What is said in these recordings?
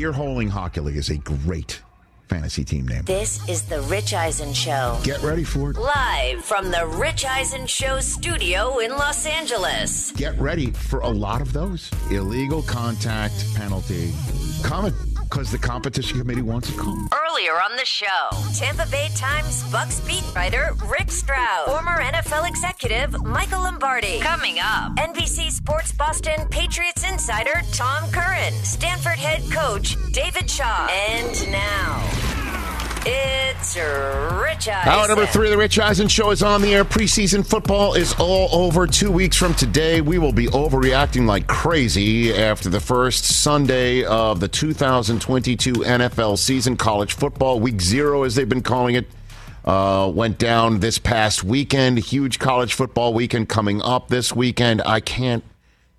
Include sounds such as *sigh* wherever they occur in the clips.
three. Ear Hockey League is a great fantasy team name. This is the Rich Eisen Show. Get ready for it. Live from the Rich Eisen Show studio in Los Angeles. Get ready for a lot of those. Illegal contact penalty. Coming because the competition committee wants it called. Earlier on the show, Tampa Bay Times Bucks beat writer Rick Stroud, former NFL executive Michael Lombardi. Coming up, NBC Sports Boston Patriots insider Tom Curran, Stanford head coach David Shaw, and now it's Rich Eisen. Hour number three of the Rich Eisen Show is on the air. Preseason football is all over. Two weeks from today, we will be overreacting like crazy after the first Sunday of the 2022 NFL season. College football, week zero, as they've been calling it, uh, went down this past weekend. Huge college football weekend coming up this weekend. I can't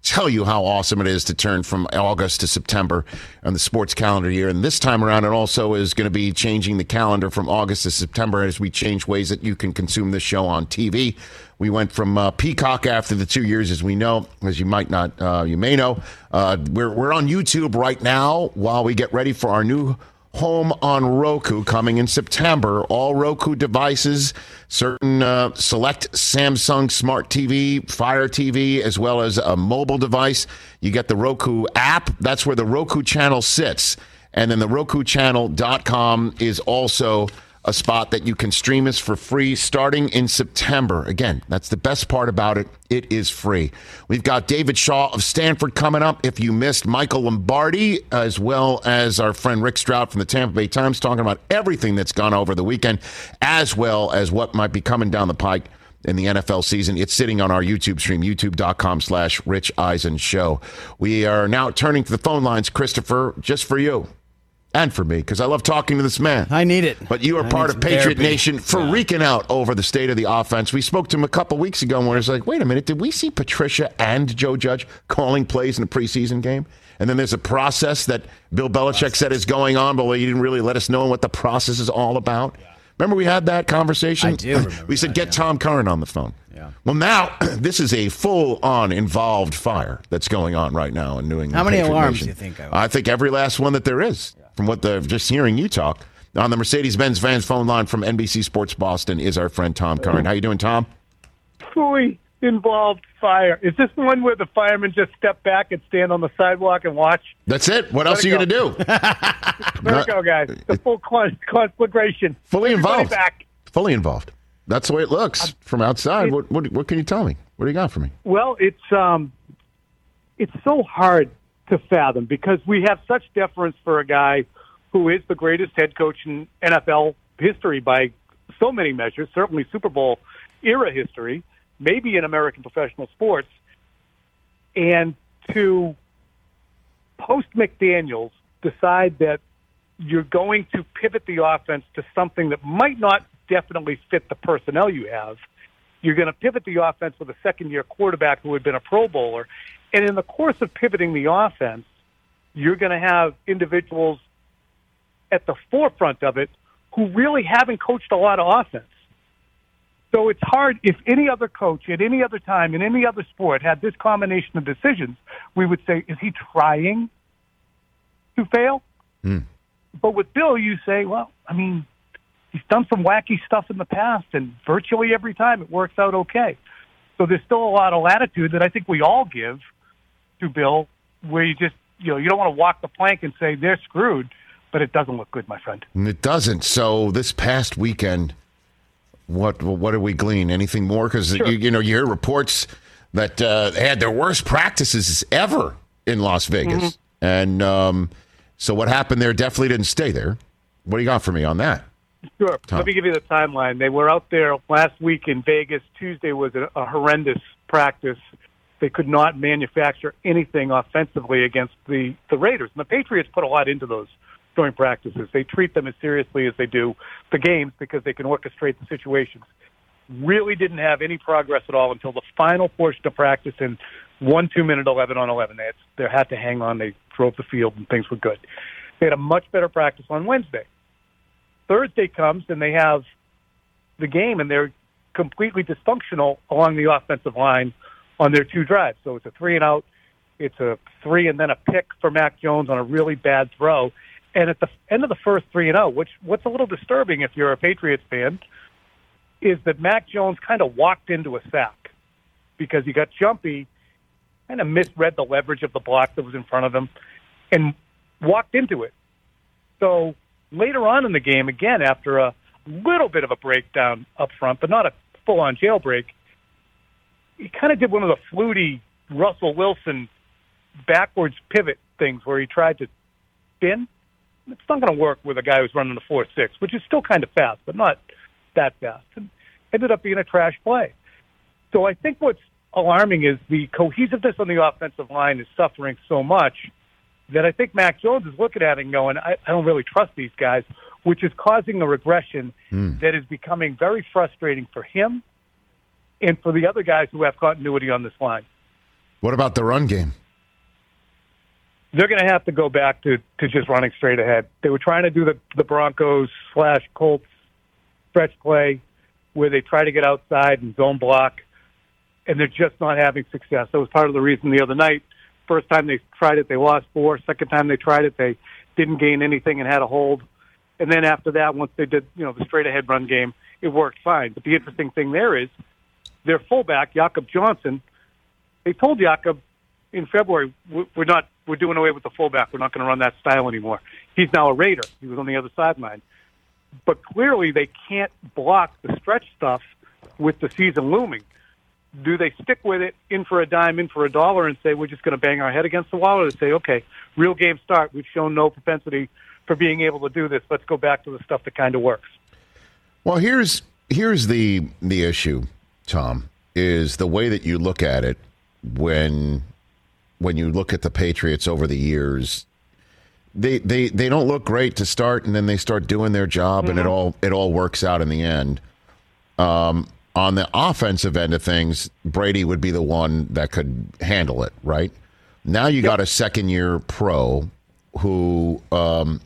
tell you how awesome it is to turn from August to September on the sports calendar year. And this time around, it also is going to be changing the calendar from August to September as we change ways that you can consume this show on TV. We went from uh, Peacock after the two years, as we know, as you might not, uh, you may know. Uh, we're, we're on YouTube right now while we get ready for our new home on Roku coming in September. All Roku devices, certain uh, select Samsung Smart TV, Fire TV, as well as a mobile device. You get the Roku app. That's where the Roku channel sits. And then the RokuChannel.com is also a spot that you can stream us for free starting in September. Again, that's the best part about it. It is free. We've got David Shaw of Stanford coming up. If you missed Michael Lombardi, as well as our friend Rick Stroud from the Tampa Bay Times, talking about everything that's gone over the weekend, as well as what might be coming down the pike in the NFL season. It's sitting on our YouTube stream, youtube.com slash Rich Eisen Show. We are now turning to the phone lines, Christopher, just for you and for me, because I love talking to this man. I need it. But you are I part of Patriot therapy. Nation freaking out over the state of the offense. We spoke to him a couple weeks ago and where it's like, wait a minute, did we see Patricia and Joe Judge calling plays in a preseason game? And then there's a process that Bill Belichick said is going on, but he didn't really let us know what the process is all about. Remember we had that conversation? I do *laughs* remember we said, that, get yeah. Tom Curran on the phone. Yeah. Well, now *clears throat* this is a full-on involved fire that's going on right now in New England. How many Patriot alarms Nation. do you think I I think every last one that there is. From what the just hearing you talk on the Mercedes-Benz Vans phone line from NBC Sports Boston is our friend Tom Curran. How you doing, Tom? fully involved fire. Is this one where the firemen just step back and stand on the sidewalk and watch? That's it. What else are it you going to do? *laughs* There we go, guys. The full con- conflagration. Fully Everybody involved. Back. Fully involved. That's the way it looks from outside. What, what, what can you tell me? What do you got for me? Well, it's um, it's so hard to fathom because we have such deference for a guy who is the greatest head coach in NFL history by so many measures, certainly Super Bowl era history, maybe in American professional sports, and to post McDaniels decide that you're going to pivot the offense to something that might not definitely fit the personnel you have. You're going to pivot the offense with a second year quarterback who had been a Pro Bowler. And in the course of pivoting the offense, you're going to have individuals at the forefront of it who really haven't coached a lot of offense. So it's hard. If any other coach at any other time in any other sport had this combination of decisions, we would say, is he trying to fail? Hmm. But with Bill, you say, well, I mean, he's done some wacky stuff in the past, and virtually every time it works out okay. So there's still a lot of latitude that I think we all give to Bill, where you just you know you don't want to walk the plank and say they're screwed, but it doesn't look good, my friend. It doesn't. So this past weekend, what what did we glean? Anything more? Because sure. you, you know you hear reports that uh, they had their worst practices ever in Las Vegas, mm-hmm. and um, so what happened there definitely didn't stay there. What do you got for me on that? Sure. Tom. Let me give you the timeline. They were out there last week in Vegas. Tuesday was a, a horrendous practice. They could not manufacture anything offensively against the, the Raiders. And the Patriots put a lot into those joint practices. They treat them as seriously as they do the games because they can orchestrate the situations. Really didn't have any progress at all until the final portion of practice in one two minute 11 on 11. They had, they had to hang on. They drove the field and things were good. They had a much better practice on Wednesday. Thursday comes and they have the game and they're completely dysfunctional along the offensive line on their two drives. So it's a three and out, it's a three and then a pick for Mac Jones on a really bad throw. And at the end of the first three and out, which what's a little disturbing if you're a Patriots fan, is that Mac Jones kind of walked into a sack because he got jumpy, kind of misread the leverage of the block that was in front of him, and walked into it. So later on in the game, again, after a little bit of a breakdown up front, but not a full on jailbreak, he kind of did one of the fluty Russell Wilson backwards pivot things where he tried to spin. It's not going to work with a guy who's running the 4 6, which is still kind of fast, but not that fast. And ended up being a trash play. So I think what's alarming is the cohesiveness on the offensive line is suffering so much that I think Mac Jones is looking at it and going, I, I don't really trust these guys, which is causing a regression mm. that is becoming very frustrating for him and for the other guys who have continuity on this line. What about the run game? They're going to have to go back to, to just running straight ahead. They were trying to do the, the Broncos slash Colts stretch play where they try to get outside and zone block, and they're just not having success. That was part of the reason the other night – First time they tried it, they lost four. Second time they tried it, they didn't gain anything and had a hold. And then after that, once they did, you know, the straight ahead run game, it worked fine. But the interesting thing there is their fullback, Jakob Johnson, they told Jakob in February, we're not, we're doing away with the fullback. We're not going to run that style anymore. He's now a Raider. He was on the other sideline. But clearly they can't block the stretch stuff with the season looming do they stick with it in for a dime, in for a dollar, and say we're just going to bang our head against the wall, or say, okay, real game start. We've shown no propensity for being able to do this. Let's go back to the stuff that kind of works. Well, here's here's the the issue, Tom, is the way that you look at it when when you look at the Patriots over the years. They, they they don't look great to start, and then they start doing their job, mm-hmm. and it mm-hmm. all it all works out in the end. Um, on the offensive end of things, Brady would be the one that could handle it, right? Now you yep. got a second year pro who um,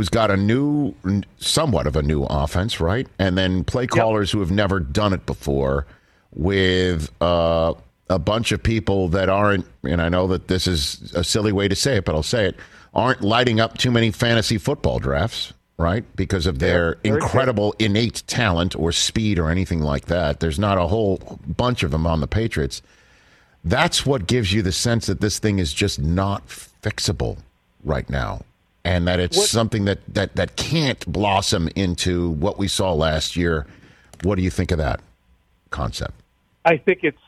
who's got a new, somewhat of a new offense, right? And then play callers yep. who have never done it before with uh, a bunch of people that aren't, and I know that this is a silly way to say it, but I'll say it, aren't lighting up too many fantasy football drafts right? Because of their yeah, incredible innate talent or speed or anything like that. There's not a whole bunch of them on the Patriots. That's what gives you the sense that this thing is just not fixable right now. And that it's what, something that, that, that can't blossom into what we saw last year. What do you think of that concept? I think it's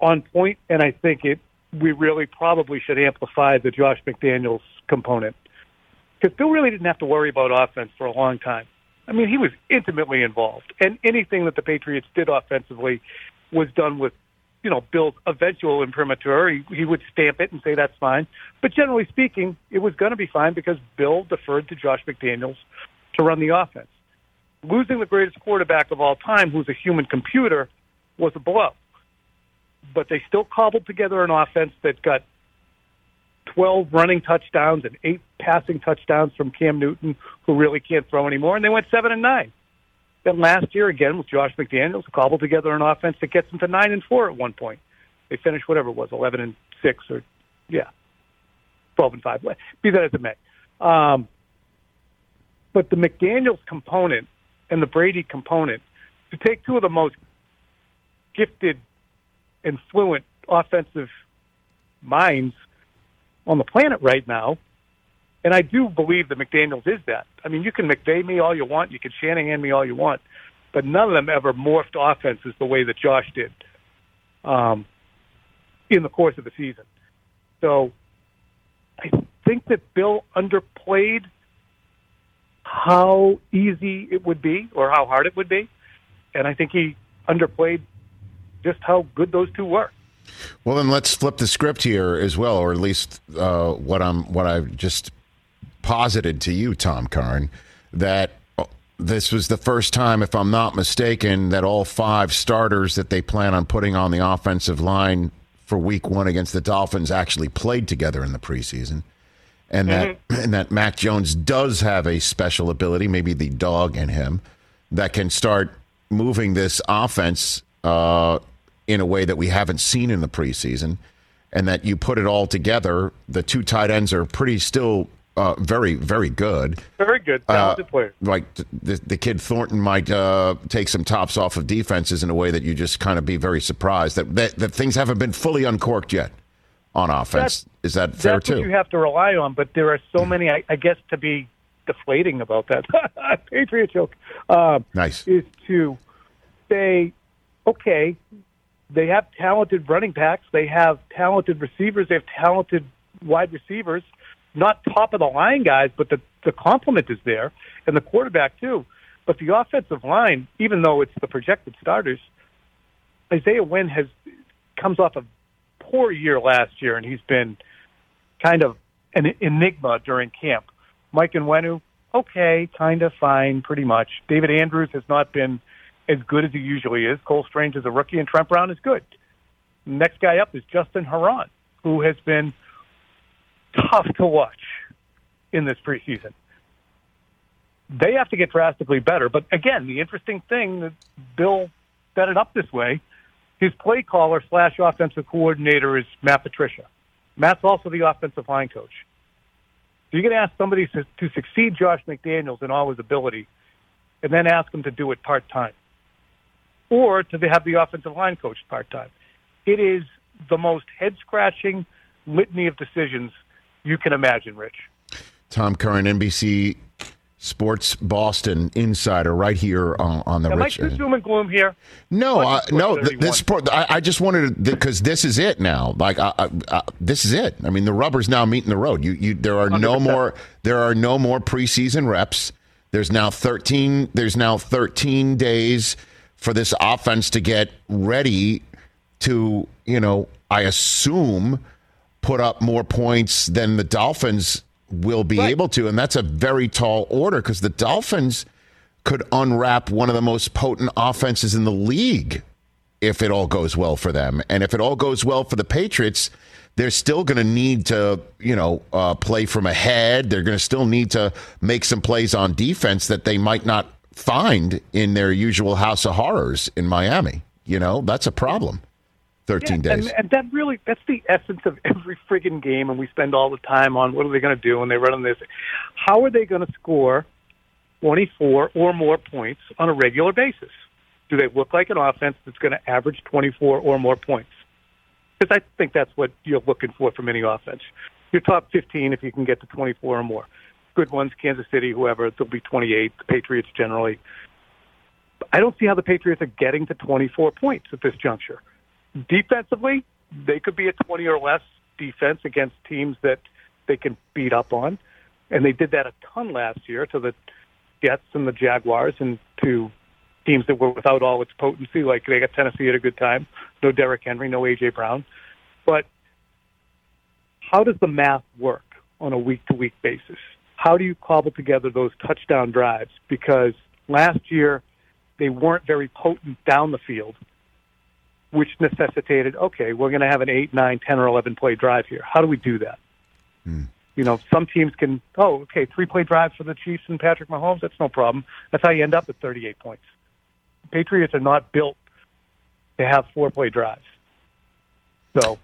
on point, and I think it we really probably should amplify the Josh McDaniels component because Bill really didn't have to worry about offense for a long time. I mean, he was intimately involved, and anything that the Patriots did offensively was done with, you know, Bill's eventual imprimatur. He, he would stamp it and say that's fine. But generally speaking, it was going to be fine because Bill deferred to Josh McDaniels to run the offense. Losing the greatest quarterback of all time, who's a human computer, was a blow. But they still cobbled together an offense that got 12 running touchdowns and eight passing touchdowns from Cam Newton, who really can't throw anymore, and they went seven and nine. Then last year again with Josh McDaniels, cobbled together an offense that gets them to nine and four at one point. They finished whatever it was, eleven and six, or yeah, twelve and five. Be that as it may, um, but the McDaniels component and the Brady component to take two of the most gifted and fluent offensive minds on the planet right now. And I do believe that McDaniels is that. I mean, you can McVay me all you want, you can Shanahan me all you want, but none of them ever morphed offenses the way that Josh did um, in the course of the season. So I think that Bill underplayed how easy it would be or how hard it would be, and I think he underplayed just how good those two were. Well, then let's flip the script here as well, or at least uh, what I'm what I've just posited to you, Tom Curran, that uh, this was the first time, if I'm not mistaken, that all five starters that they plan on putting on the offensive line for Week One against the Dolphins actually played together in the preseason. And that *clears throat* and that Mac Jones does have a special ability, maybe the dog in him, that can start moving this offense uh, in a way that we haven't seen in the preseason, and that you put it all together. The two tight ends are pretty still uh, very, very good. Very good, talented Uh, player. Like the, the kid Thornton might uh, take some tops off of defenses in a way that you just kind of be very surprised that, that, that things haven't been fully uncorked yet on offense. Is that fair That's too? what you have to rely on, but there are so many, I, I guess, to be deflating about that. *laughs* Patriot joke. Um, nice. Is to say, okay, they have talented running backs, they have talented receivers, they have talented wide receivers, not top of the line guys, but the, the complement is there, and the quarterback too. But the offensive line, even though it's the projected starters, Isaiah Wynn has comes off a poor year last year, and he's been kind of an enigma during camp. Mike Onwenu, okay, kind of fine, pretty much. David Andrews has not been as good as he usually is. Cole Strange is a rookie, and Trent Brown is good. Next guy up is Justin Herron, who has been tough to watch in this preseason. They have to get drastically better. But again, the interesting thing that Bill set it up this way, his play caller slash offensive coordinator is Matt Patricia. Matt's also the offensive line coach. So you're going to ask somebody to, succeed Josh McDaniels in all his ability, and then ask him to do it part time, or to have the offensive line coach part time. It is the most head scratching litany of decisions you can imagine, Rich. Tom Curran, NBC Sports Boston insider, right here on, on the Am I too doom and gloom here? No, uh, no. th- This part, I, I just wanted to because this is it now. Like, I, I, I, this is it. I mean, the rubber's now meeting the road. You, you. There are no 100%. more. There are no more preseason reps. There's now thirteen. There's now thirteen days for this offense to get ready to. You know, I assume put up more points than the Dolphins will be able to, and that's a very tall order because the Dolphins could unwrap one of the most potent offenses in the league if it all goes well for them. And if it all goes well for the Patriots, they're still going to need to, you know, uh, play from ahead. They're going to still need to make some plays on defense that they might not find in their usual house of horrors in Miami. You know, that's a problem. 13 Yeah, days. And, and that really, that's the essence of every friggin' game, and we spend all the time on what are they going to do when they run on this. How are they going to score 24 or more points on a regular basis? Do they look like an offense that's going to average 24 or more points? Because I think that's what you're looking for from any offense. Your top 15 if you can get to 24 or more. Good ones, Kansas City, whoever, they'll be 28. The Patriots generally. I don't see how the Patriots are getting to 24 points at this juncture defensively, they could be a 20 or less defense against teams that they can beat up on. And they did that a ton last year to the Jets and the Jaguars and to teams that were without all its potency, like they got Tennessee at a good time. No Derrick Henry, no A.J. Brown. But how does the math work on a week to week basis? How do you cobble together those touchdown drives? Because last year they weren't very potent down the field which necessitated, okay, we're going to have an 8, 9, 10, or 11 play drive here. How do we do that? Hmm. You know, some teams can, oh, okay, three play drive for the Chiefs and Patrick Mahomes, that's no problem. That's how you end up at 38 points. Patriots are not built to have four play drives. So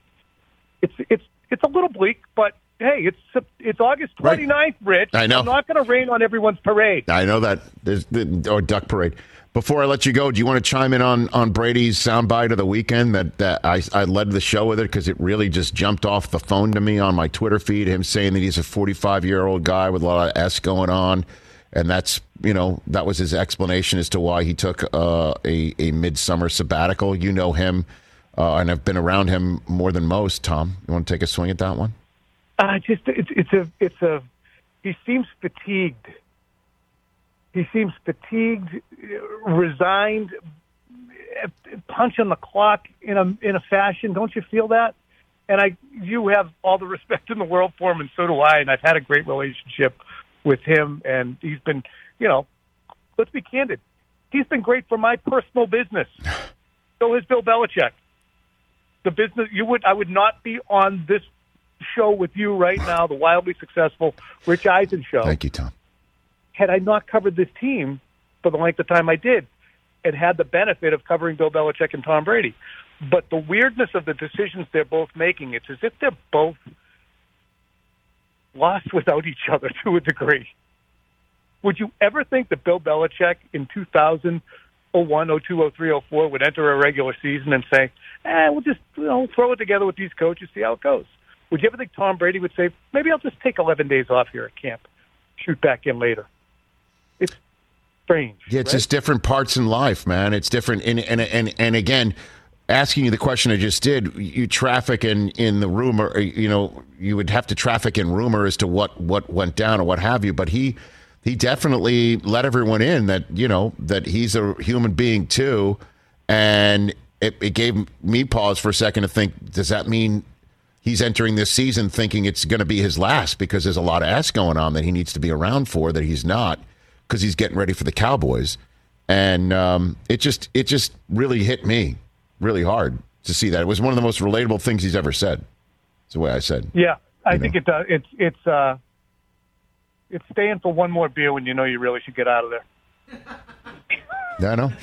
it's it's it's a little bleak, but hey, it's it's August Right. 29th, Rich. I know. I'm not going to rain on everyone's parade. I know that there's the or duck parade, Before I let you go, do you want to chime in on, on Brady's soundbite of the weekend that, that I, I led the show with it because it really just jumped off the phone to me on my Twitter feed, him saying that he's a 45 year old guy with a lot of S going on. And that's, you know, that was his explanation as to why he took uh, a, a midsummer sabbatical. You know him, uh, and I've been around him more than most. Tom, you want to take a swing at that one? Uh, just it's it's a it's a he seems fatigued. He seems fatigued, resigned, punch on the clock in a in a fashion. Don't you feel that? And I, you have all the respect in the world for him, and so do I. And I've had a great relationship with him, and he's been, you know, let's be candid, he's been great for my personal business. *sighs* So has Bill Belichick. The business you would I would not be on this show with you right now, the wildly successful Rich Eisen show. Thank you, Tom. Had I not covered this team for the length of time I did, and had the benefit of covering Bill Belichick and Tom Brady. But the weirdness of the decisions they're both making, it's as if they're both lost without each other to a degree. Would you ever think that Bill Belichick in 2001, 02, 03, 04 would enter a regular season and say, eh, we'll just you know, throw it together with these coaches, see how it goes? Would you ever think Tom Brady would say, maybe I'll just take 11 days off here at camp, shoot back in later? It's strange. Yeah, it's right? just different parts in life, man. It's different. And, and, and, and again, asking you the question I just did, you traffic in, in the rumor, you know, you would have to traffic in rumor as to what, what went down or what have you. But he, he definitely let everyone in that, you know, that he's a human being too. And it, it gave me pause for a second to think, does that mean he's entering this season thinking it's going to be his last because there's a lot of ass going on that he needs to be around for that he's not because he's getting ready for the Cowboys. And um, it just it just really hit me really hard to see that. It was one of the most relatable things he's ever said. It's the way I said. Yeah, I You think it does. It's it's uh, it's staying for one more beer when you know you really should get out of there. I know. *laughs*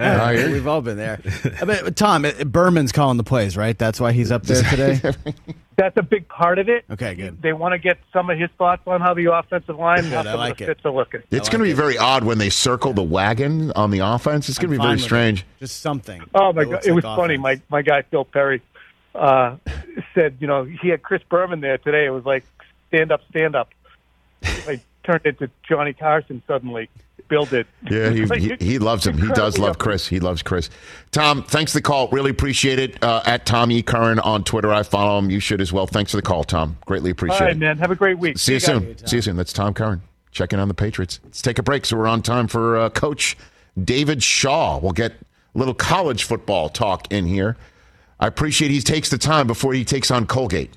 I. We've all been there. I mean, Tom, Berman's calling the plays, right? That's why he's up there *laughs* today. *laughs* That's a big part of it. Okay, good. They want to get some of his thoughts on how the offensive line, *laughs* Good, how I like of the it. fits are looking. It's going to be very odd when they circle the wagon on the offense. It's going to be very with it. strange. Just something. Oh my that god, looks it was like funny. My my guy Phil Perry uh, said, you know, he had Chris Berman there today. It was like stand up, stand up. *laughs* I turned into Johnny Carson suddenly. Bill did. Yeah, he, *laughs* he, he loves him. He does love Chris. He loves Chris. Tom, thanks for the call. Really appreciate it. Uh, at Tom E. Curran on Twitter. I follow him. You should as well. Thanks for the call, Tom. Greatly All appreciate right, it. man. Have a great week. See you soon. See you soon. That's Tom Curran checking on the Patriots. Let's take a break so we're on time for uh, Coach David Shaw. We'll get a little college football talk in here. I appreciate he takes the time before he takes on Colgate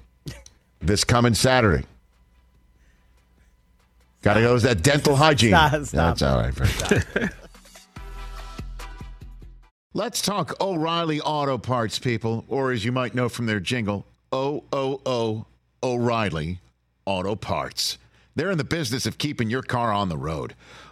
this coming Saturday. Got to go with that dental *laughs* hygiene. Stop, stop. That's all right. *laughs* Let's talk O'Reilly Auto Parts, people, or as you might know from their jingle, O O O O'Reilly Auto Parts. They're in the business of keeping your car on the road.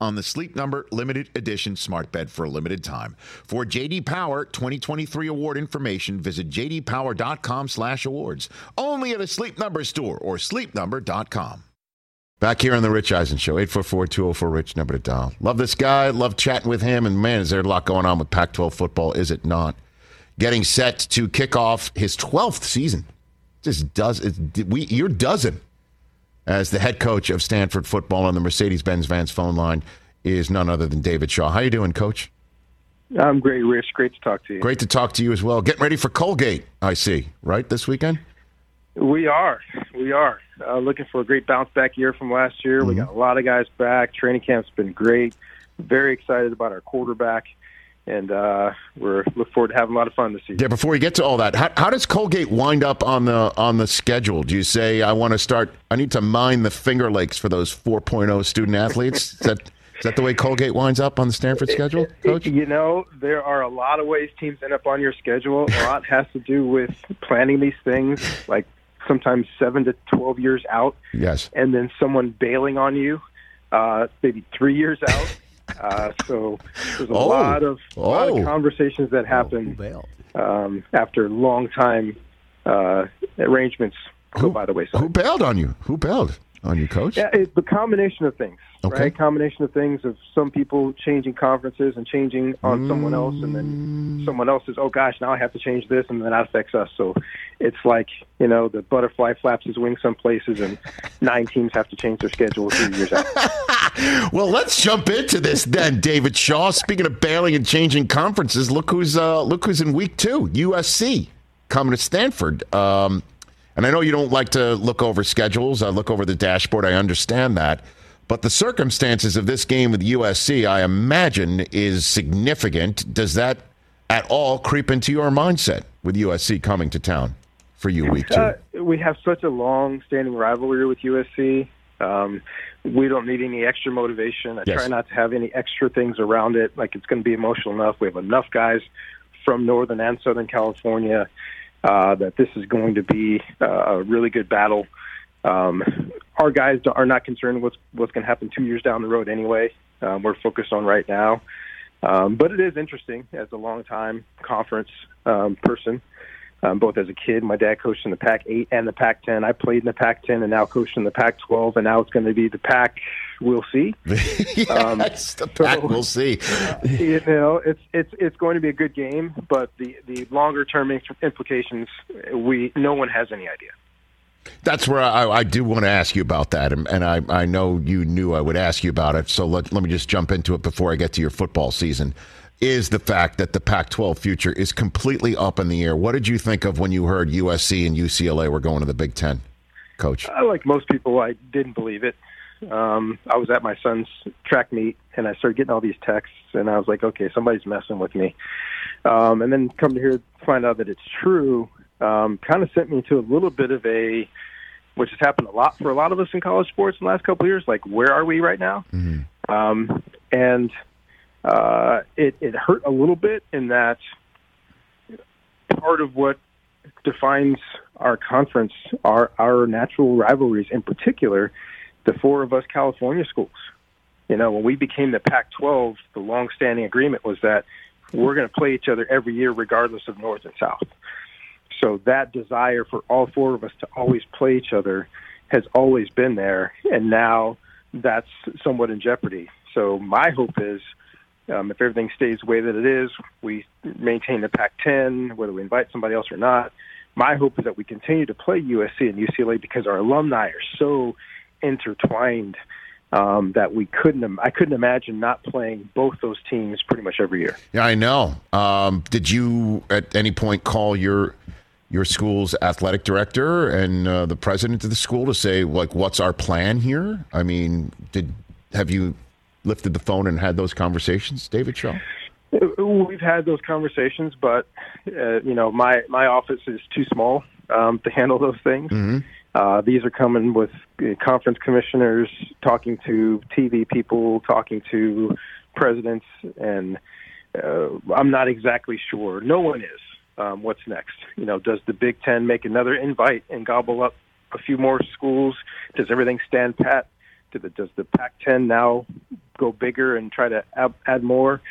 on the Sleep Number limited edition smart bed for a limited time. For JD Power 2023 award information, visit jdpower.com/awards. Only at a Sleep Number store or sleepnumber.com. Back here on the Rich Eisen Show, 844-204-RICH, number to dial. Love this guy, love chatting with him, and man, is there a lot going on with Pac-12 football, is it not? Getting set to kick off his 12th season. Just does it, we your dozen as the head coach of Stanford football on the Mercedes-Benz Vans phone line is none other than David Shaw. How are you doing, coach? I'm great, Rich. Great to talk to you. Great to talk to you as well. Getting ready for Colgate, I see, right, this weekend? We are. We are. Uh, looking for a great bounce back year from last year. Mm-hmm. We got a lot of guys back. Training camp's been great. Very excited about our quarterback. And uh, we're look forward to having a lot of fun this season. Yeah. Before we get to all that, how, how does Colgate wind up on the on the schedule? Do you say I want to start? I need to mine the Finger Lakes for those 4.0 student athletes. Is that is that the way Colgate winds up on the Stanford schedule, Coach? You know, there are a lot of ways teams end up on your schedule. A lot has to do with planning these things, like sometimes seven to 12 years out. Yes. And then someone bailing on you, uh, maybe three years out. Uh, so there's a Oh. lot of a lot Oh. of conversations that happen um, after long time uh, arrangements go by the wayside. Who bailed on you? Who bailed on your Coach? Yeah, it's the combination of things, Okay. right? Combination of things of some people changing conferences and changing on someone else, and then someone else says, "Oh gosh, now I have to change this," and then that affects us. So it's like you know, the butterfly flaps his wings some places, and *laughs* nine teams have to change their schedule three years out. *laughs* Well, let's jump into this then, David Shaw. Speaking of bailing and changing conferences, look who's uh, look who's in week two. USC coming to Stanford. Um, and I know you don't like to look over schedules. I look over the dashboard. I understand that. But the circumstances of this game with USC, I imagine, is significant. Does that at all creep into your mindset with USC coming to town for you week two? Uh, we have such a long-standing rivalry with USC. Um, we don't need any extra motivation. I Yes. try not to have any extra things around it. Like it's going to be emotional enough. We have enough guys from Northern and Southern California uh, that this is going to be uh, a really good battle. Um, our guys are not concerned what's what's going to happen two years down the road anyway. Um, we're focused on right now. Um, but it is interesting as a long-time conference um, person um, both as a kid. My dad coached in the Pac 8 and the Pac 10. I played in the Pac 10 and now coached in the Pac 12, and now it's going to be the Pac. We'll see. *laughs* Um, yes, the Pac. We'll see. you know, it's it's it's going to be a good game, but the the longer term implications, we no one has any idea. That's where I, I do want to ask you about that, and, and I, I know you knew I would ask you about it. So let, let me just jump into it before I get to your football season. Is the fact that the Pac 12 future is completely up in the air. What did you think of when you heard USC and UCLA were going to the Big Ten, Coach? Uh, like most people, I didn't believe it. Um, I was at my son's track meet, and I started getting all these texts, and I was like, okay, somebody's messing with me. Um, and then come to hear, find out that it's true, um, kind of sent me to a little bit of a, which has happened a lot for a lot of us in college sports in the last couple of years. Like, where are we right now? Um, and uh, it, it hurt a little bit in that part of what defines our conference are our natural rivalries, in particular, the four of us California schools. You know, when we became the Pac 12, the long-standing agreement was that we're going to play each other every year, regardless of North and South. So that desire for all four of us to always play each other has always been there, and now that's somewhat in jeopardy. So my hope is, um, if everything stays the way that it is, we maintain the Pac-10, whether we invite somebody else or not. My hope is that we continue to play USC and UCLA because our alumni are so intertwined um, that we couldn't. I couldn't imagine not playing both those teams pretty much every year. Yeah, I know. Um, did you at any point call your your school's athletic director and uh, the president of the school to say like, what's our plan here? I mean, did have you lifted the phone and had those conversations, David Shaw? We've had those conversations, but uh, you know, my my office is too small um, to handle those things. Uh, these are coming with uh, conference commissioners, talking to TV people, talking to presidents, and uh, I'm not exactly sure. No one is. Um, what's next? You know, does the Big Ten make another invite and gobble up a few more schools? Does everything stand pat? Do the, does the Pac-10 now go bigger and try to add, add more?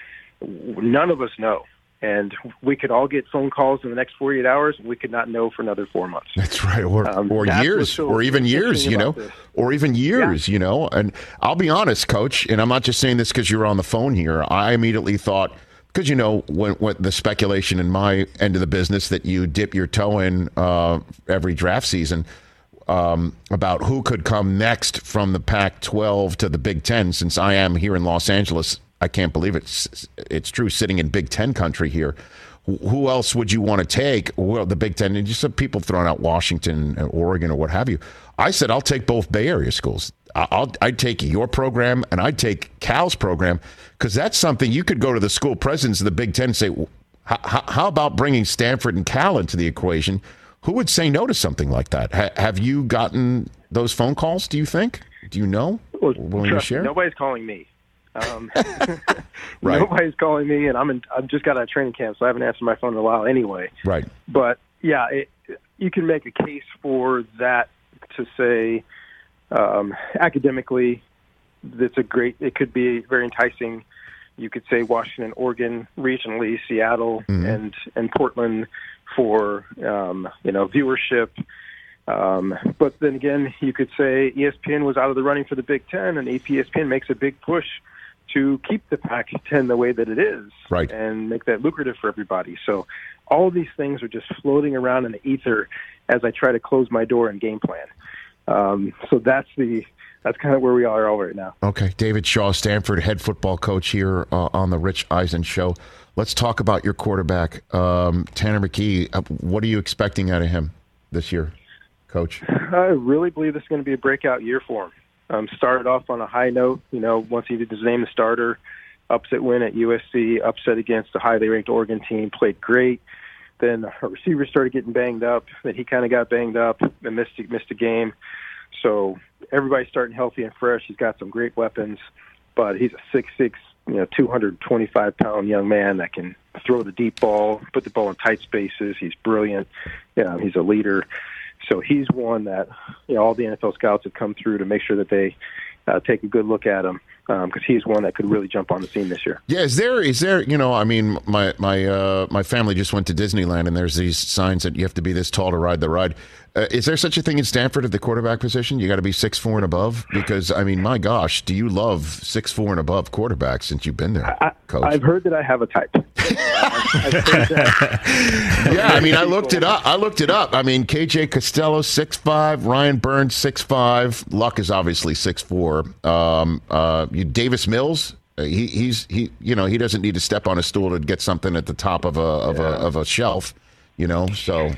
None of us know and we could all get phone calls in the next 48 hours. We could not know for another four months. That's right, or Um, or years, so or even years, you know, this. or even years, you know. And I'll be honest, Coach, and I'm not just saying this because you're on the phone here. I immediately thought. Because you know when, when the speculation in my end of the business that you dip your toe in uh, every draft season um, about who could come next from the Pac-12 to the Big Ten. Since I am here in Los Angeles, I can't believe it's it's true. Sitting in Big Ten country here, who else would you want to take? Well, the Big Ten, and just some people throwing out Washington, and Oregon, or what have you. I said I'll take both Bay Area schools. I- I'll I'd take your program and I'd take Cal's program because that's something you could go to the school presidents of the Big Ten and say, how, how about bringing Stanford and Cal into the equation? Who would say no to something like that? Ha- have you gotten those phone calls? Do you think? Do you know? Well, Willing to share? nobody's calling me. Um, *laughs* *laughs* Right. Nobody's calling me, and I'm in. I've just got out of training camp, so I haven't answered my phone in a while anyway. Right. But yeah, it, you can make a case for that to say um, academically, that's a great. It could be very enticing. You could say Washington, Oregon, regionally, Seattle, and and Portland for um, you know viewership. Um, but then again, you could say ESPN was out of the running for the Big Ten, and ESPN makes a big push to keep the Pac-10 the way that it is, Right. and make that lucrative for everybody. So all of these things are just floating around in the ether as I try to close my door and game plan. Um, so that's the that's kind of where we are all right now. Okay, David Shaw, Stanford head football coach here uh, on the Rich Eisen show. Let's talk about your quarterback, um, Tanner McKee. Uh, what are you expecting out of him this year, Coach? I really believe this is going to be a breakout year for him. Um, started off on a high note, you know, once he did his name the starter, upset win at USC, upset against a highly ranked Oregon team, played great. Then our receivers started getting banged up. Then he kind of got banged up and missed missed a game. So everybody's starting healthy and fresh. He's got some great weapons, but he's a six six, you know, two hundred twenty five pound young man that can throw the deep ball, put the ball in tight spaces. He's brilliant. Yeah, he's a leader. So he's one that you know all the NFL scouts have come through to make sure that they uh, take a good look at him because he's one that could really jump on the scene this year. Yeah, is there is there you know I mean my my uh, my family just went to Disneyland and there's these signs that you have to be this tall to ride the ride. Uh, is there such a thing in Stanford at the quarterback position? You got to be six four and above because I mean my gosh, do you love six four and above quarterbacks since you've been there, Coach? I've heard that I have a type. *laughs* I've heard that. yeah, I mean, I looked it up. I looked it up. I mean, KJ Costello six five, Ryan Burns six five, Luck is obviously six four. Um, uh, Davis Mills, uh, he, he's he, you know, he doesn't need to step on a stool to get something at the top of a of a of a shelf, you know. So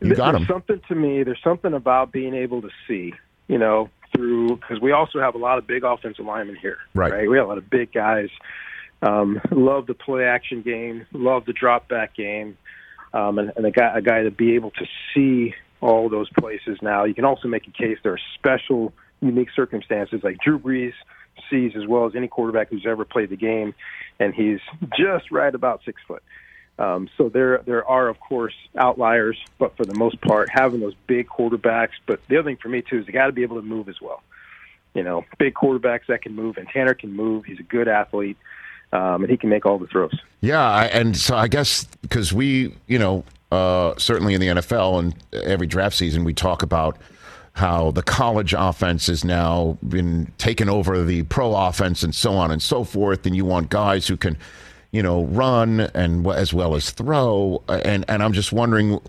you got there's him. something to me. There's something about being able to see, you know, through because we also have a lot of big offensive linemen here. Right. We have a lot of big guys. Um, love the play action game. Love the drop back game. Um, and, and a guy, a guy to be able to see all those places now. You can also make a case there are special, unique circumstances like Drew Brees sees as well as any quarterback who's ever played the game, and he's just right about six foot. Um, so there there are of course outliers, but for the most part, having those big quarterbacks. But the other thing for me too is they got to be able to move as well. You know, big quarterbacks that can move, and Tanner can move. He's a good athlete, um, and he can make all the throws. Yeah, and so I guess because we, you know, uh, certainly in the NFL and every draft season, we talk about how the college offense has now been taken over the pro offense and so on and so forth, and you want guys who can, you know, run and as well as throw, and and I'm just wondering.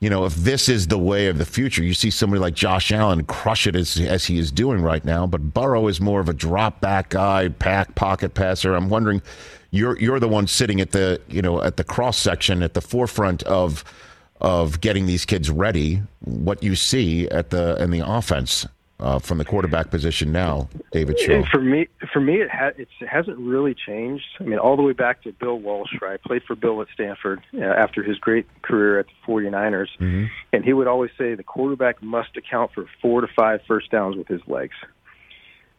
You know, if this is the way of the future, you see somebody like Josh Allen crush it as as he is doing right now. But Burrow is more of a drop back guy, pack pocket passer. I'm wondering, you're you're the one sitting at the you know at the cross section at the forefront of of getting these kids ready. What you see at the in the offense uh, from the quarterback position now, David Shaw. For me, for me, it, ha- it's, it hasn't really changed. I mean, all the way back to Bill Walsh, right? Played for Bill at Stanford uh, after his great career at the 49ers. And he would always say the quarterback must account for four to five first downs with his legs.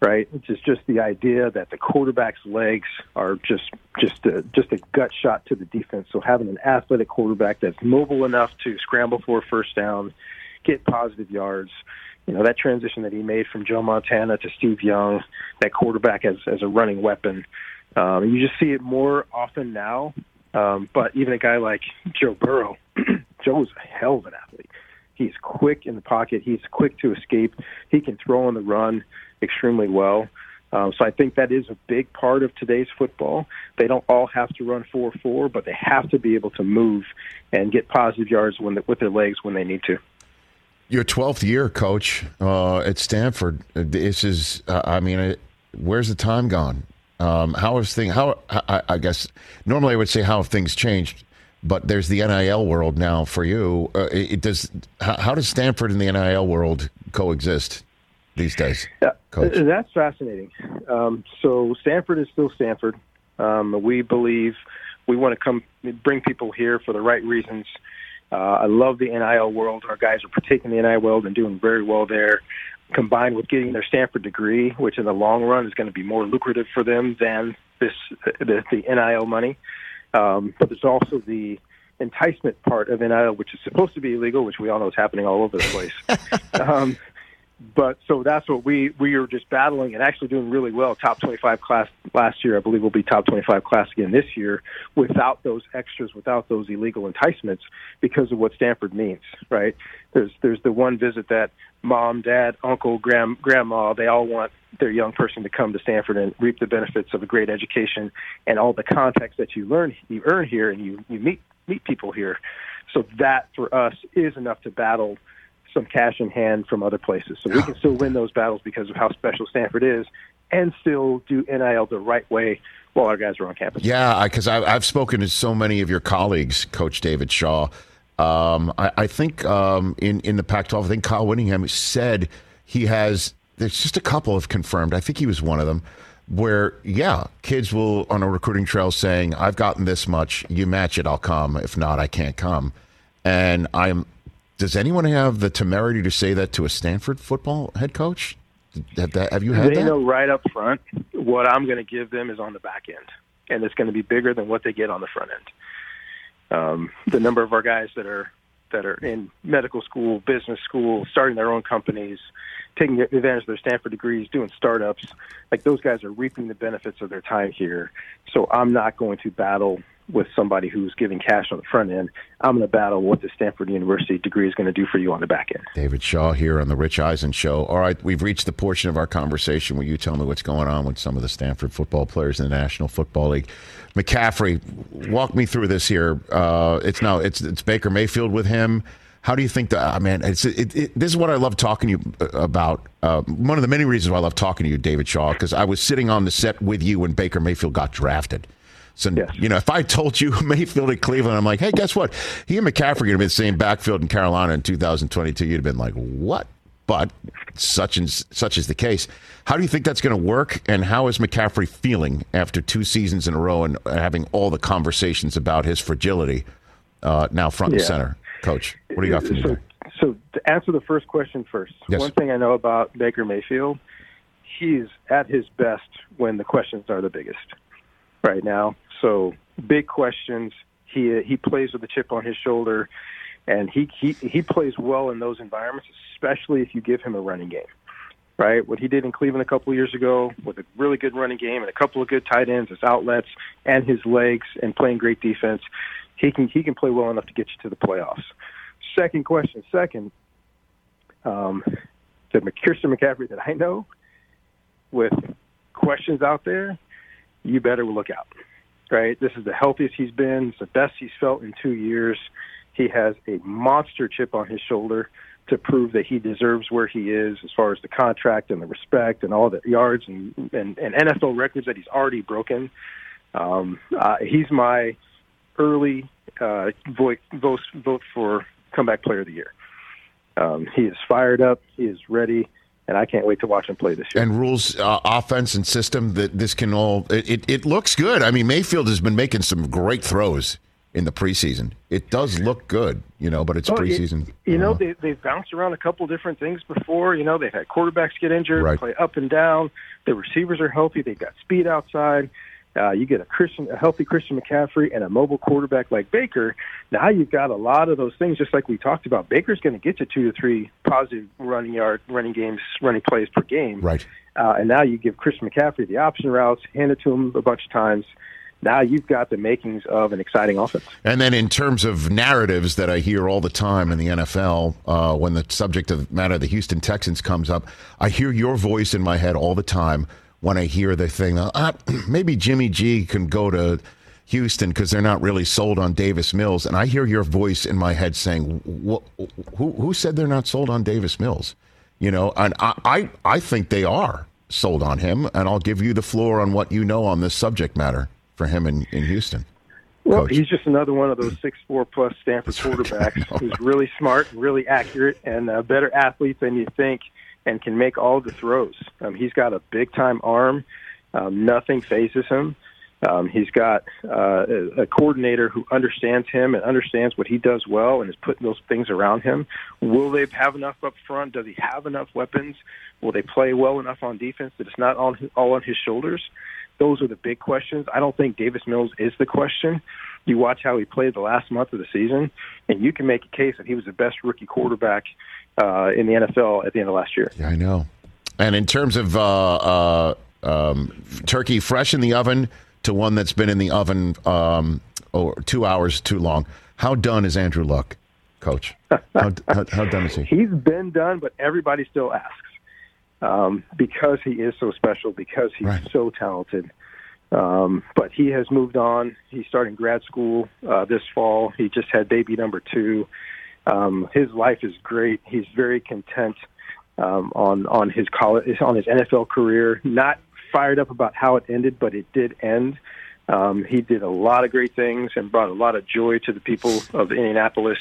Right? It's just just the idea that the quarterback's legs are just just a, just a gut shot to the defense. So having an athletic quarterback that's mobile enough to scramble for a first down, get positive yards. You know that transition that he made from Joe Montana to Steve Young, that quarterback as as a running weapon. Um, you just see it more often now. Um, but even a guy like Joe Burrow, *clears throat* Joe's a hell of an athlete. He's quick in the pocket. He's quick to escape. He can throw on the run extremely well. Um, so I think that is a big part of today's football. They don't all have to run four four, but they have to be able to move and get positive yards when with their legs when they need to. Your twelfth year, coach, uh, at Stanford. This is, uh, I mean, it, where's the time gone? Um, how is thing? How I, I, guess normally I would say how have things changed, but there's the NIL world now for you. Uh, it, does. How, how, does Stanford and the NIL world coexist these days? Yeah, Coach? that's fascinating. Um, so Stanford is still Stanford. Um, we believe we want to come bring people here for the right reasons. Uh, I love the NIL world. Our guys are partaking in the NIL world and doing very well there combined with getting their Stanford degree, which in the long run is going to be more lucrative for them than this the, the NIL money. Um, but there's also the enticement part of NIL, which is supposed to be illegal, which we all know is happening all over the place. *laughs* um, but so that's what we we are just battling and actually doing really well. Top 25 class last year, I believe, will be top 25 class again this year without those extras, without those illegal enticements, because of what Stanford means. Right? There's there's the one visit that mom, dad, uncle, grand, grandma, they all want their young person to come to Stanford and reap the benefits of a great education and all the context that you learn you earn here and you you meet meet people here. So that for us is enough to battle some cash in hand from other places. So we can still win those battles because of how special Stanford is and still do NIL the right way while our guys are on campus. Yeah, because I've spoken to so many of your colleagues, Coach David Shaw. Um, I, I, think um, in in the Pac-12, I think Kyle Whittingham said he has. There's just a couple have confirmed. I think he was one of them. Where yeah, kids will on a recruiting trail saying, "I've gotten this much. You match it, I'll come. If not, I can't come." And I'm. Does anyone have the temerity to say that to a Stanford football head coach? Have, that, have you had they that? know right up front what I'm going to give them is on the back end, and it's going to be bigger than what they get on the front end um, the number of our guys that are that are in medical school, business school, starting their own companies, taking advantage of their Stanford degrees, doing startups. Like those guys are reaping the benefits of their time here. So I'm not going to battle with somebody who's giving cash on the front end. I'm going to battle what the Stanford University degree is going to do for you on the back end. David Shaw here on the Rich Eisen Show. All right, we've reached the portion of our conversation where you tell me what's going on with some of the Stanford football players in the National Football League. McCaffrey, walk me through this here. Uh, it's now it's it's Baker Mayfield with him. How do you think that? I mean, it's it, it, this is what I love talking to you uh, about. Uh, one of the many reasons why I love talking to you, David Shaw, because I was sitting on the set with you when Baker Mayfield got drafted. So, yes. you know, if I told you *laughs* Mayfield at Cleveland, I'm like, hey, guess what? He and McCaffrey are going to be the same backfield in Carolina in 2022. You'd have been like, what? But such and such is the case. How do you think that's going to work? And how is McCaffrey feeling after two seasons in a row and having all the conversations about his fragility uh, now front and center? Coach, what do you got for me? So, so to answer the first question first, yes. one thing I know about Baker Mayfield, he's at his best when the questions are the biggest right now. So big questions. He he plays with a chip on his shoulder, and he he he plays well in those environments, especially if you give him a running game. Right, what he did in Cleveland a couple of years ago with a really good running game and a couple of good tight ends, his outlets, and his legs, and playing great defense, he can he can play well enough to get you to the playoffs. Second question, second, um, to Christian McCaffrey that I know, with questions out there, you better look out. Right? This is the healthiest he's been. It's the best he's felt in two years. He has a monster chip on his shoulder to prove that he deserves where he is as far as the contract and the respect and all the yards and, and, and NFL records that he's already broken. Um, uh, he's my early uh, vote, vote, for comeback player of the year. Um, he is fired up. He is ready and I can't wait to watch him play this year. And rules, uh, offense, and system that this can all it, it, it looks good. I mean, Mayfield has been making some great throws in the preseason. It does look good, you know, but it's Oh, it- preseason. You know, Uh, they, they've bounced around a couple different things before. You know, they've had quarterbacks get injured, Right. play up and down. The receivers are healthy. They've got speed outside. Uh, you get a Christian, a healthy Christian McCaffrey, and a mobile quarterback like Baker. Now you've got a lot of those things, just like we talked about. Baker's going to get you two to three positive running yard, running games, running plays per game. Right. Uh, and now you give Christian McCaffrey the option routes, hand it to him a bunch of times. Now you've got the makings of an exciting offense. And then in terms of narratives that I hear all the time in the NFL, uh, when the subject of matter of the Houston Texans comes up, I hear your voice in my head all the time when I hear the thing, uh, *clears throat* maybe Jimmy G can go to Houston because they're not really sold on Davis Mills. And I hear your voice in my head saying, "Wh- who, who said they're not sold on Davis Mills? You know, and I, I, I think they are sold on him. And I'll give you the floor on what you know on this subject matter for him in, in Houston. Well, Coach. he's just another one of those six four plus Stanford *laughs* quarterbacks who's really smart, really accurate, and a better athlete than you think, and can make all the throws. Um, he's got a big time arm. Um, nothing phases him. Um, he's got uh, a, coordinator who understands him and understands what he does well and is putting those things around him. Will they have enough up front? Does he have enough weapons? Will they play well enough on defense that it's not all, all on his shoulders? Those are the big questions. I don't think Davis Mills is the question. You watch how he played the last month of the season, and you can make a case that he was the best rookie quarterback uh, in the NFL at the end of last year. Yeah, I know. And in terms of uh, uh, um, turkey fresh in the oven to one that's been in the oven um, oh, two hours too long, how done is Andrew Luck, Coach? How, how, how done is he? *laughs* He's been done, but everybody still asks um, because he is so special, because he's so talented. Um, but he has moved on. He's starting grad school uh, this fall. He just had baby number two. Um, his life is great. He's very content um, on on his college on his NFL career. Not fired up about how it ended, but it did end. Um, he did a lot of great things and brought a lot of joy to the people of Indianapolis.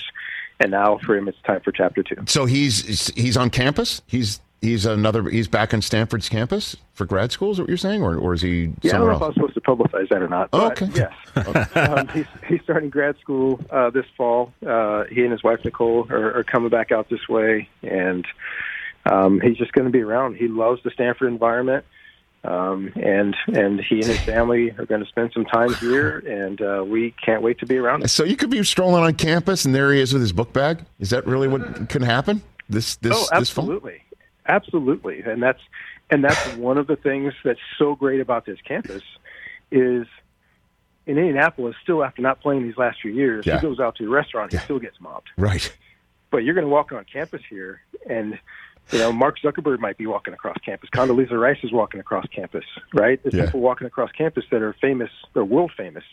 And now for him, it's time for chapter two. So he's he's on campus. He's he's another. He's back on Stanford's campus for grad school. Is what you're saying, or or is he Yeah, I don't know if I'm supposed to publicize that or not. Oh, okay. Yes. *laughs* um, he's, he's starting grad school uh, this fall. Uh, he and his wife Nicole are, are coming back out this way, and um, he's just going to be around. He loves the Stanford environment, um, and and he and his family are going to spend some time here, and uh, we can't wait to be around him. So you could be strolling on campus, and there he is with his book bag. Is that really what can happen? This this oh, this fall? Absolutely, and that's and that's one of the things that's so great about this campus is in Indianapolis. Still, after not playing these last few years, Yeah. he goes out to a restaurant, he still gets mobbed. Right. But you're going to walk on campus here, and you know Mark Zuckerberg might be walking across campus. Condoleezza Rice is walking across campus, right? There's Yeah. people walking across campus that are famous, or world famous.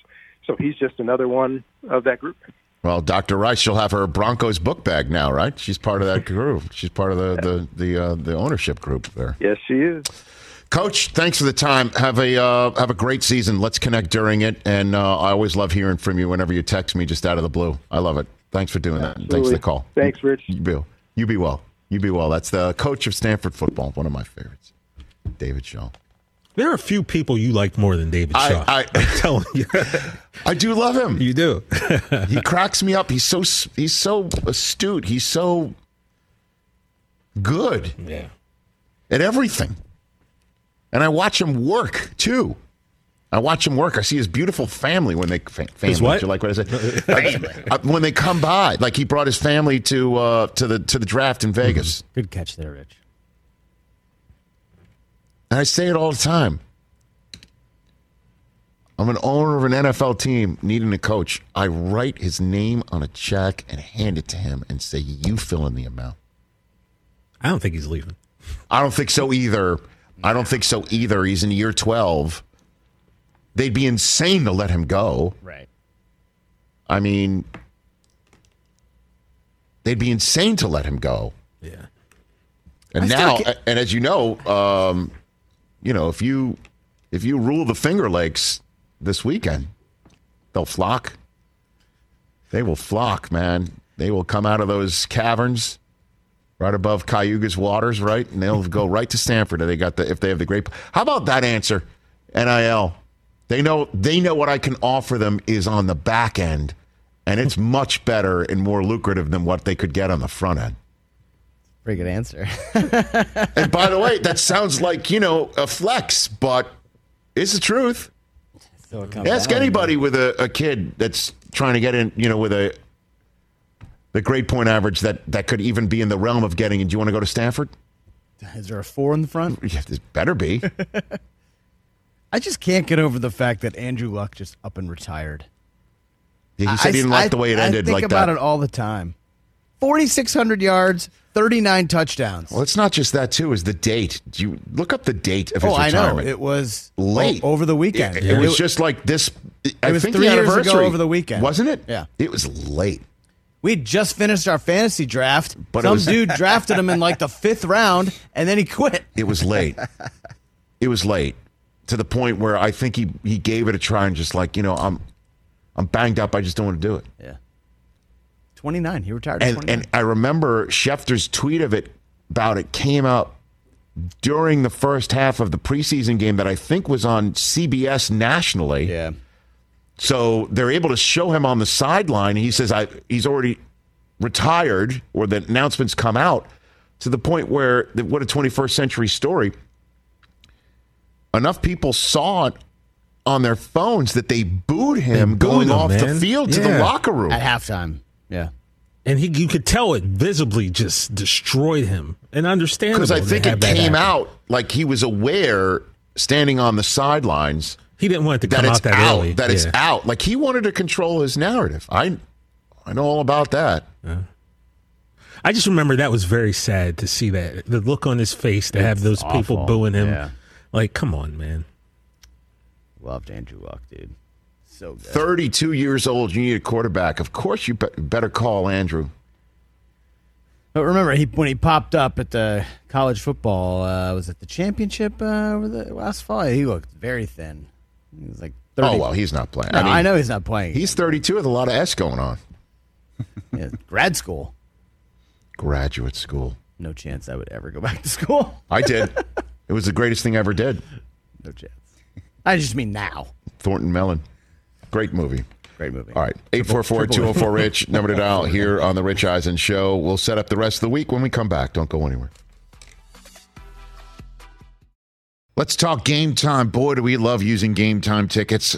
So he's just another one of that group. Well, Dr. Rice, she'll have her Broncos book bag now, right? She's part of that *laughs* group. She's part of the the the, uh, the ownership group there. Yes, she is. Coach, thanks for the time. Have a uh, have a great season. Let's connect during it, and uh, I always love hearing from you whenever you text me just out of the blue. I love it. Thanks for doing that. Thanks for the call. Thanks, Rich. You be, you be well. You be well. That's the coach of Stanford football, one of my favorites, David Shaw. There are a few people you like more than David I- Shaw. I- I'm telling you. *laughs* I do love him. You do. *laughs* he cracks me up. He's so he's so astute. He's so good. Yeah. At everything. And I watch him work too. I watch him work. I see his beautiful family when they family. His what? You like what I said? *laughs* Uh, when they come by, like he brought his family to uh, to the to the draft in Vegas. Good catch there, Rich. And I say it all the time. I'm an owner of an NFL team needing a coach. I write his name on a check and hand it to him and say, "You fill in the amount." I don't think he's leaving. I don't think so either. I don't think so either. He's in year 12. They'd be insane to let him go. Right. I mean, they'd be insane to let him go. Yeah. And I now, and as you know, um, you know, if you if you rule the Finger Lakes this weekend, they'll flock. They will flock, man. They will come out of those caverns right above Cayuga's waters, right? And they'll go right to Stanford. They got the if they have the great. How about that answer? NIL. They know they know what I can offer them is on the back end and it's much better and more lucrative than what they could get on the front end. Pretty good answer. *laughs* And by the way, that sounds like you know a flex, but it's the truth. So it comes Ask down anybody with a, a kid that's trying to get in, you know, with a the grade point average that that could even be in the realm of getting. In. Do you want to go to Stanford? Is there a four in the front? *laughs* Yeah, there better be. *laughs* I just can't get over the fact that Andrew Luck just up and retired. Yeah, he said he didn't like the way it ended I think like about that. it all the time. 4,600 yards, 39 touchdowns. Well, it's not just that too. Is the date? Do you look up the date of his Oh, I know. retirement? It was late o- over the weekend. It, it was just like this. I It was think three the years ago over the weekend. wasn't it? Yeah. it was late. We just finished our fantasy draft. But Some was- dude drafted him in like the fifth round, and then he quit. It was late. it was late to the point where I think he he gave it a try and just like you know I'm I'm banged up. I just don't want to do it. Yeah. 29. He retired at And 29. and I remember Schefter's tweet of it about it came out during the first half of the preseason game that I think was on CBS nationally. Yeah. So they're able to show him on the sideline. He says I he's already retired, or the announcements come out to the point where what a 21st century story. Enough people saw it on their phones that they booed him booed going him, off the man. field to the locker room. At halftime. Yeah. And he, you could tell it visibly just destroyed him. And understandable. Because I think it came happen. out like he was aware, standing on the sidelines, He didn't want it to that come it's out that out. early. That it's out. Like he wanted to control his narrative. I, I know all about that. I just remember that was very sad to see that the look on his face to have those people booing him. Yeah. Like, come on, man. Loved Andrew Luck, dude. So good. 32 years old. You need a quarterback. Of course, you be- better call Andrew. But remember, he when he popped up at the college football, uh, was it the championship uh, over the last fall? He looked very thin. He was like 30. Oh well, he's not playing. No, I, know he's not playing. He's 32 with a lot of S going on. *laughs* Yeah, grad school. Graduate school. No chance I would ever go back to school. I did. *laughs* it was the greatest thing I ever did. No chance. I just mean now. Thornton Melon. Great movie. Great movie. All right. 844 Rich, *laughs* number to dial here on The Rich Eisen Show. We'll set up the rest of the week when we come back. Don't go anywhere. Let's talk game time. Boy, do we love using game time tickets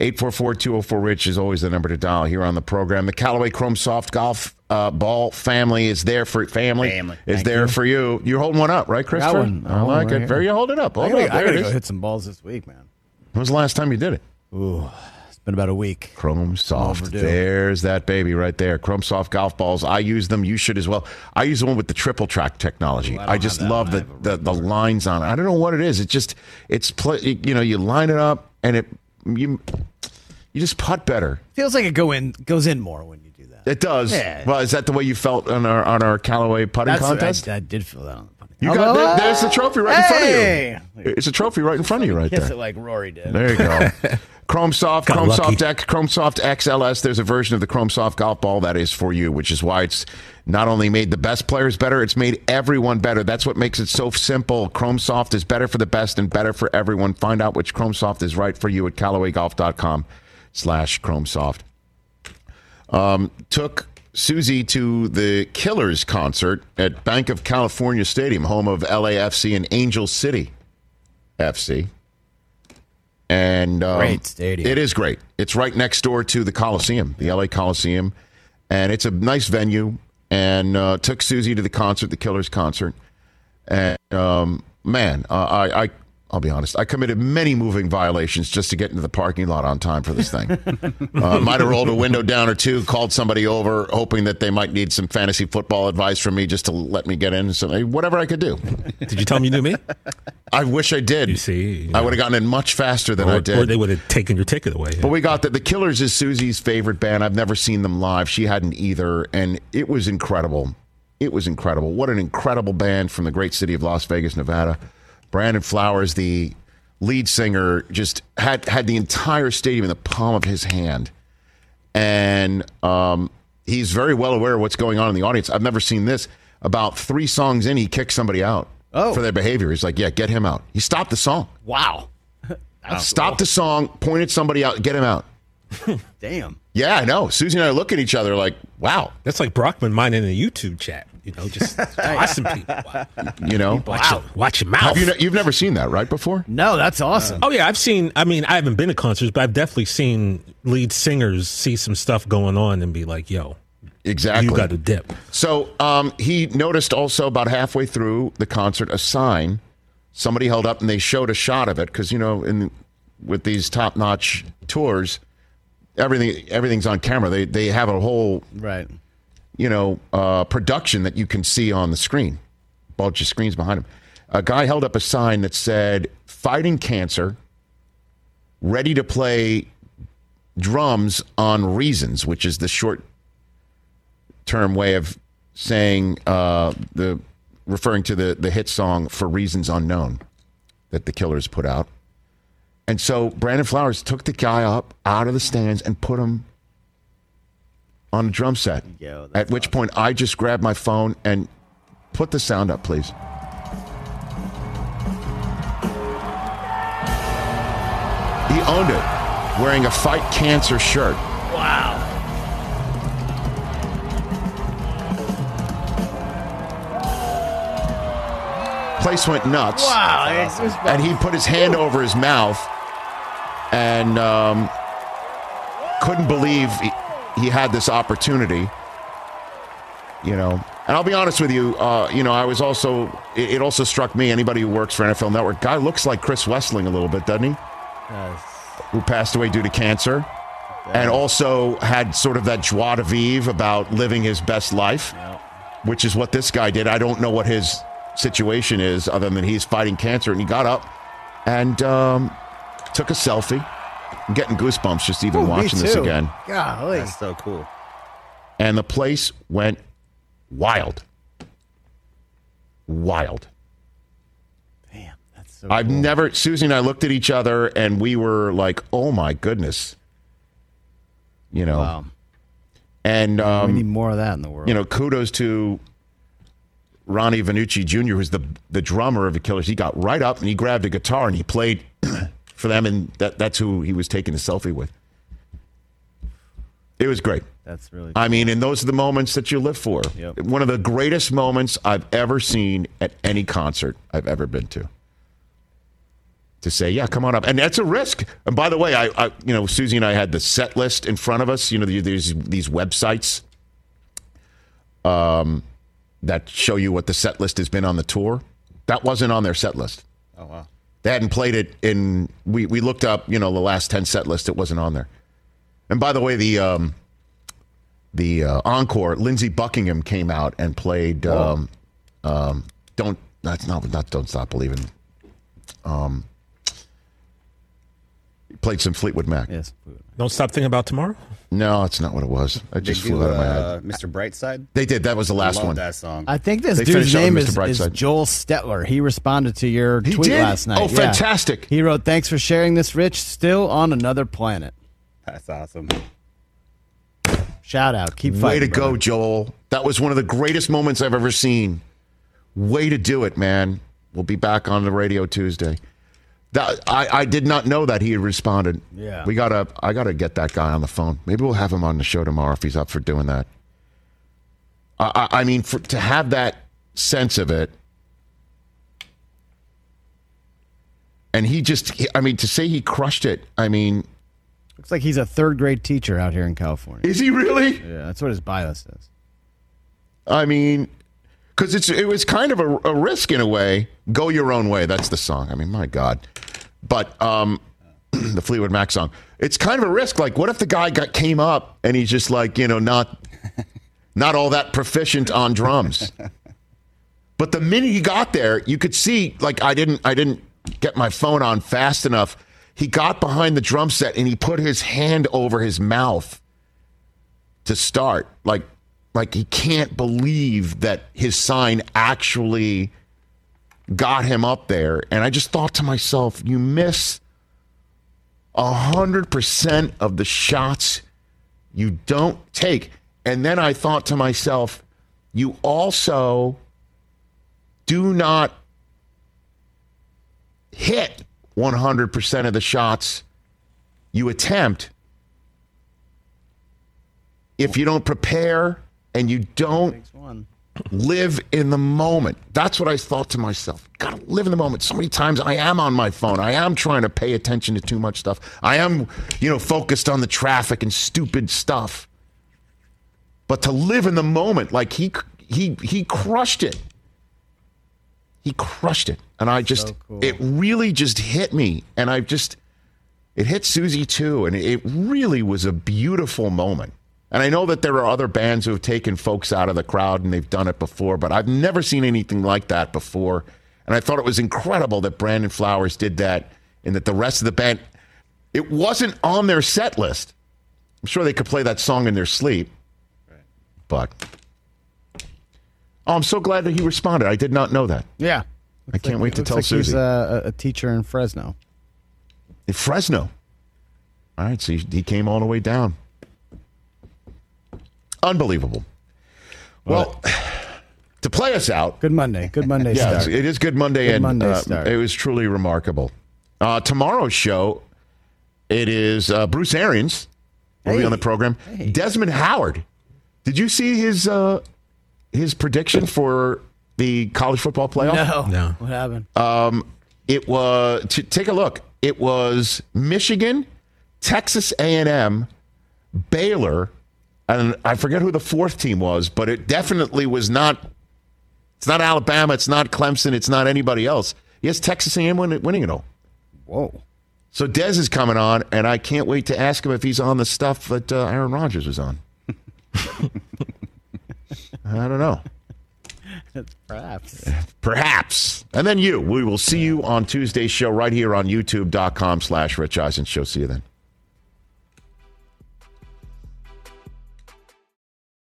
844-204-RICH is always the number to dial here on the program. The Callaway Chrome Soft Golf uh, Ball family is there for family. Family. is Thank there you. for you. You're holding one up, right, Christopher? one. I like right it. here. Very you hold it up. I Hold gotta, it up. I gotta go hit some balls this week, man. When was the last time you did it? Ooh, it's been about a week. Chrome Soft. Overdue. There's that baby right there. Chrome Soft golf balls. I use them. You should as well. I use the one with the triple track technology. Ooh, I I, just love the, the, the lines on it. I don't know what it is. It just it's pl- you know you line it up and it you you just putt better. Feels like it go in goes in more when you do that. It does. Yeah. Well, is that the way you felt on our on our Callaway putting That's contest? I, I did feel that on the putting. you got Although, there, there's the trophy right in front of you. It's a trophy right in front of you right Kiss there. it like Rory did. There you go. *laughs* Chrome Soft, Got Chrome lucky. Soft X, Chrome Soft XLS. There's a version of the Chrome Soft golf ball that is for you, which is why it's not only made the best players better, it's made everyone better. That's what makes it so simple. Chrome Soft is better for the best and better for everyone. Find out which Chrome Soft is right for you at CallawayGolf.com slash Chrome Soft. Um, took Susie to the Killers concert at Banc of California Stadium, home of LAFC and Angel City FC. And um, Great stadium. It is great. It's right next door to the Coliseum, the LA Coliseum, and it's a nice venue. And uh, took Susie to the concert, the Killers concert, and um, man, uh, I, I I'll be honest, I committed many moving violations just to get into the parking lot on time for this thing. uh, *laughs* might have rolled a window down or two, called somebody over, hoping that they might need some fantasy football advice from me just to let me get in. So whatever I could do. Did you tell them you knew me? I wish I did. You see, I would have gotten in much faster than or, I did. or they would have taken your ticket away. But we got that. The Killers is Susie's favorite band. I've never seen them live. She hadn't either. And it was incredible. It was incredible. What an incredible band from the great city of Las Vegas, Nevada. Brandon Flowers, the lead singer, just had, had the entire stadium in the palm of his hand. And um, he's very well aware of what's going on in the audience. I've never seen this. About three songs in, he kicked somebody out Oh. for their behavior. He's like, yeah, get him out. He stopped the song. Wow. *laughs* Stopped the song, pointed somebody out, get him out. *laughs* Damn. Yeah, I know. Susie and I look at each other like, wow. That's like Brockman minding a YouTube chat. You know, just *laughs* tossing people. You know, Watch, your, watch your mouth. Have you ne- you've never seen that, right? Before? No, that's awesome. Oh yeah, I've seen. I mean, I haven't been to concerts, but I've definitely seen lead singers see some stuff going on and be like, "Yo, Exactly. you got to dip." So um, he noticed also about halfway through the concert a sign somebody held up, and they showed a shot of it because you know, in with these top notch tours, everything everything's on camera. They they have a whole Right. You know, uh, production that you can see on the screen, bunch of screens behind him. A guy held up a sign that said, fighting cancer, ready to play drums on Reasons, which is the short term way of saying uh, the referring to the, the hit song For Reasons Unknown that the Killers put out. And so Brandon Flowers took the guy up out of the stands and put him on a drum set. Yo, At which point I just grabbed my phone and put the sound up, please. He owned it, wearing a Fight Cancer shirt. Wow. Place went nuts. Wow. it's and he put his hand over his mouth and um, couldn't believe he, he had this opportunity. You know, and I'll be honest with you. Uh, you know, I was also. It, it also struck me. Anybody who works for NFL Network, guy looks like Chris Wesseling a little bit, doesn't he? Who passed away due to cancer, and also had sort of that joie de vivre about living his best life, which is what this guy did. I don't know what his situation is, other than he's fighting cancer, and he got up and um, took a selfie. I'm getting goosebumps just even Ooh, watching this again. Golly. That's so cool. And the place went wild. Wild. Damn, that's so I've cool. never, Susie and I looked at each other and we were like, oh my goodness. You know. Wow. And, we um, need more of that in the world. you know, kudos to Ronnie Vannucci Jr., who's the the drummer of the Killers. He got right up and he grabbed a guitar and he played for them, and that that's who he was taking a selfie with. It was great. That's really. I mean, and those are the moments that you live for. Yep. One of the greatest moments I've ever seen at any concert I've ever been to. To say, yeah, come on up, and that's a risk. And by the way, I, I you know, Susie and I had the set list in front of us. You know, there's these websites, um, that show you what the set list has been on the tour. That wasn't on their set list. Oh wow. They hadn't played it in. We we looked up, you know, the last ten set list. It wasn't on there. And by the way, the um, the uh, encore, Lindsey Buckingham came out and played. Um, um, don't that's not not don't stop believing. Um, played some Fleetwood Mac. Yes. Don't stop thinking about tomorrow. No, that's not what it was. I just They flew do, out of my uh, head. Mr. Brightside. They did. That was the last Love one. that song. I think this They dude's finished up with name Mr. is, is Brightside. Joel Stetler. He responded to your He tweet did? last night. Oh, Yeah. fantastic. He wrote, "Thanks for sharing this, Rich. Still on another planet." That's awesome. Shout out. Keep fighting. Way fighting. to go. Joel. That was one of the greatest moments I've ever seen. Way to do it, man. We'll be back on the radio Tuesday. That I, I did not know that he had responded. Yeah. We gotta I gotta get that guy on the phone. Maybe we'll have him on the show tomorrow if he's up for doing that. I, I, I mean for, to have that sense of it. And he just I mean to say he crushed it, I mean Looks like he's a third grade teacher out here in California. Is he really? Yeah, that's what his bio says. I mean, because it's it was kind of a, a risk in a way. Go your own way. That's the song. I mean, my God. But um, *clears throat* the Fleetwood Mac song. It's kind of a risk. Like, what if the guy got came up and he's just like you know not *laughs* not all that proficient on drums. But the minute he got there, you could see like I didn't I didn't get my phone on fast enough. He got behind the drum set and he put his hand over his mouth to start. Like like he can't believe that his sign actually got him up there. And I just thought to myself, you miss a hundred percent of the shots you don't take. And then I thought to myself, you also do not hit 100% of the shots you attempt if you don't prepare and you don't live in the moment. That's what I thought to myself. Gotta live in the moment. So many times I am on my phone. I am trying to pay attention to too much stuff. I am, you know, focused on the traffic and stupid stuff. But to live in the moment, like he he he crushed it. He crushed it. And I just it really just hit me. And I just it hit Susie too. And it really was a beautiful moment. And I know that there are other bands who have taken folks out of the crowd and they've done it before, but I've never seen anything like that before. And I thought it was incredible that Brandon Flowers did that and that the rest of the band, it wasn't on their set list. I'm sure they could play that song in their sleep. But, oh, I'm so glad that he responded. I did not know that. Yeah. I can't wait to tell like Susie. He's uh, a, a teacher in Fresno. In Fresno. All right, so he, he came all the way down. Unbelievable. Well, *sighs* to play us out. Good Monday. Good Monday Yes, start. it is Good Monday, Good and Monday uh, start. it was truly remarkable. Uh, tomorrow's show, it is uh, Bruce Arians will be on the program. Desmond Howard. Did you see his uh, his prediction for the college football playoff? No. No. What happened? Um, it was t- take a look. It was Michigan, Texas A&M, Baylor, and I forget who the fourth team was, but it definitely was not. It's not Alabama. It's not Clemson. It's not anybody else. Yes, Texas A&M win- winning it all. Whoa. So Dez is coming on, and I can't wait to ask him if he's on the stuff that uh, Aaron Rodgers was on. *laughs* I don't know. Perhaps. Perhaps. And then you. We will see you on Tuesday's show right here on youtube.com slash Rich Eisen Show. See you then.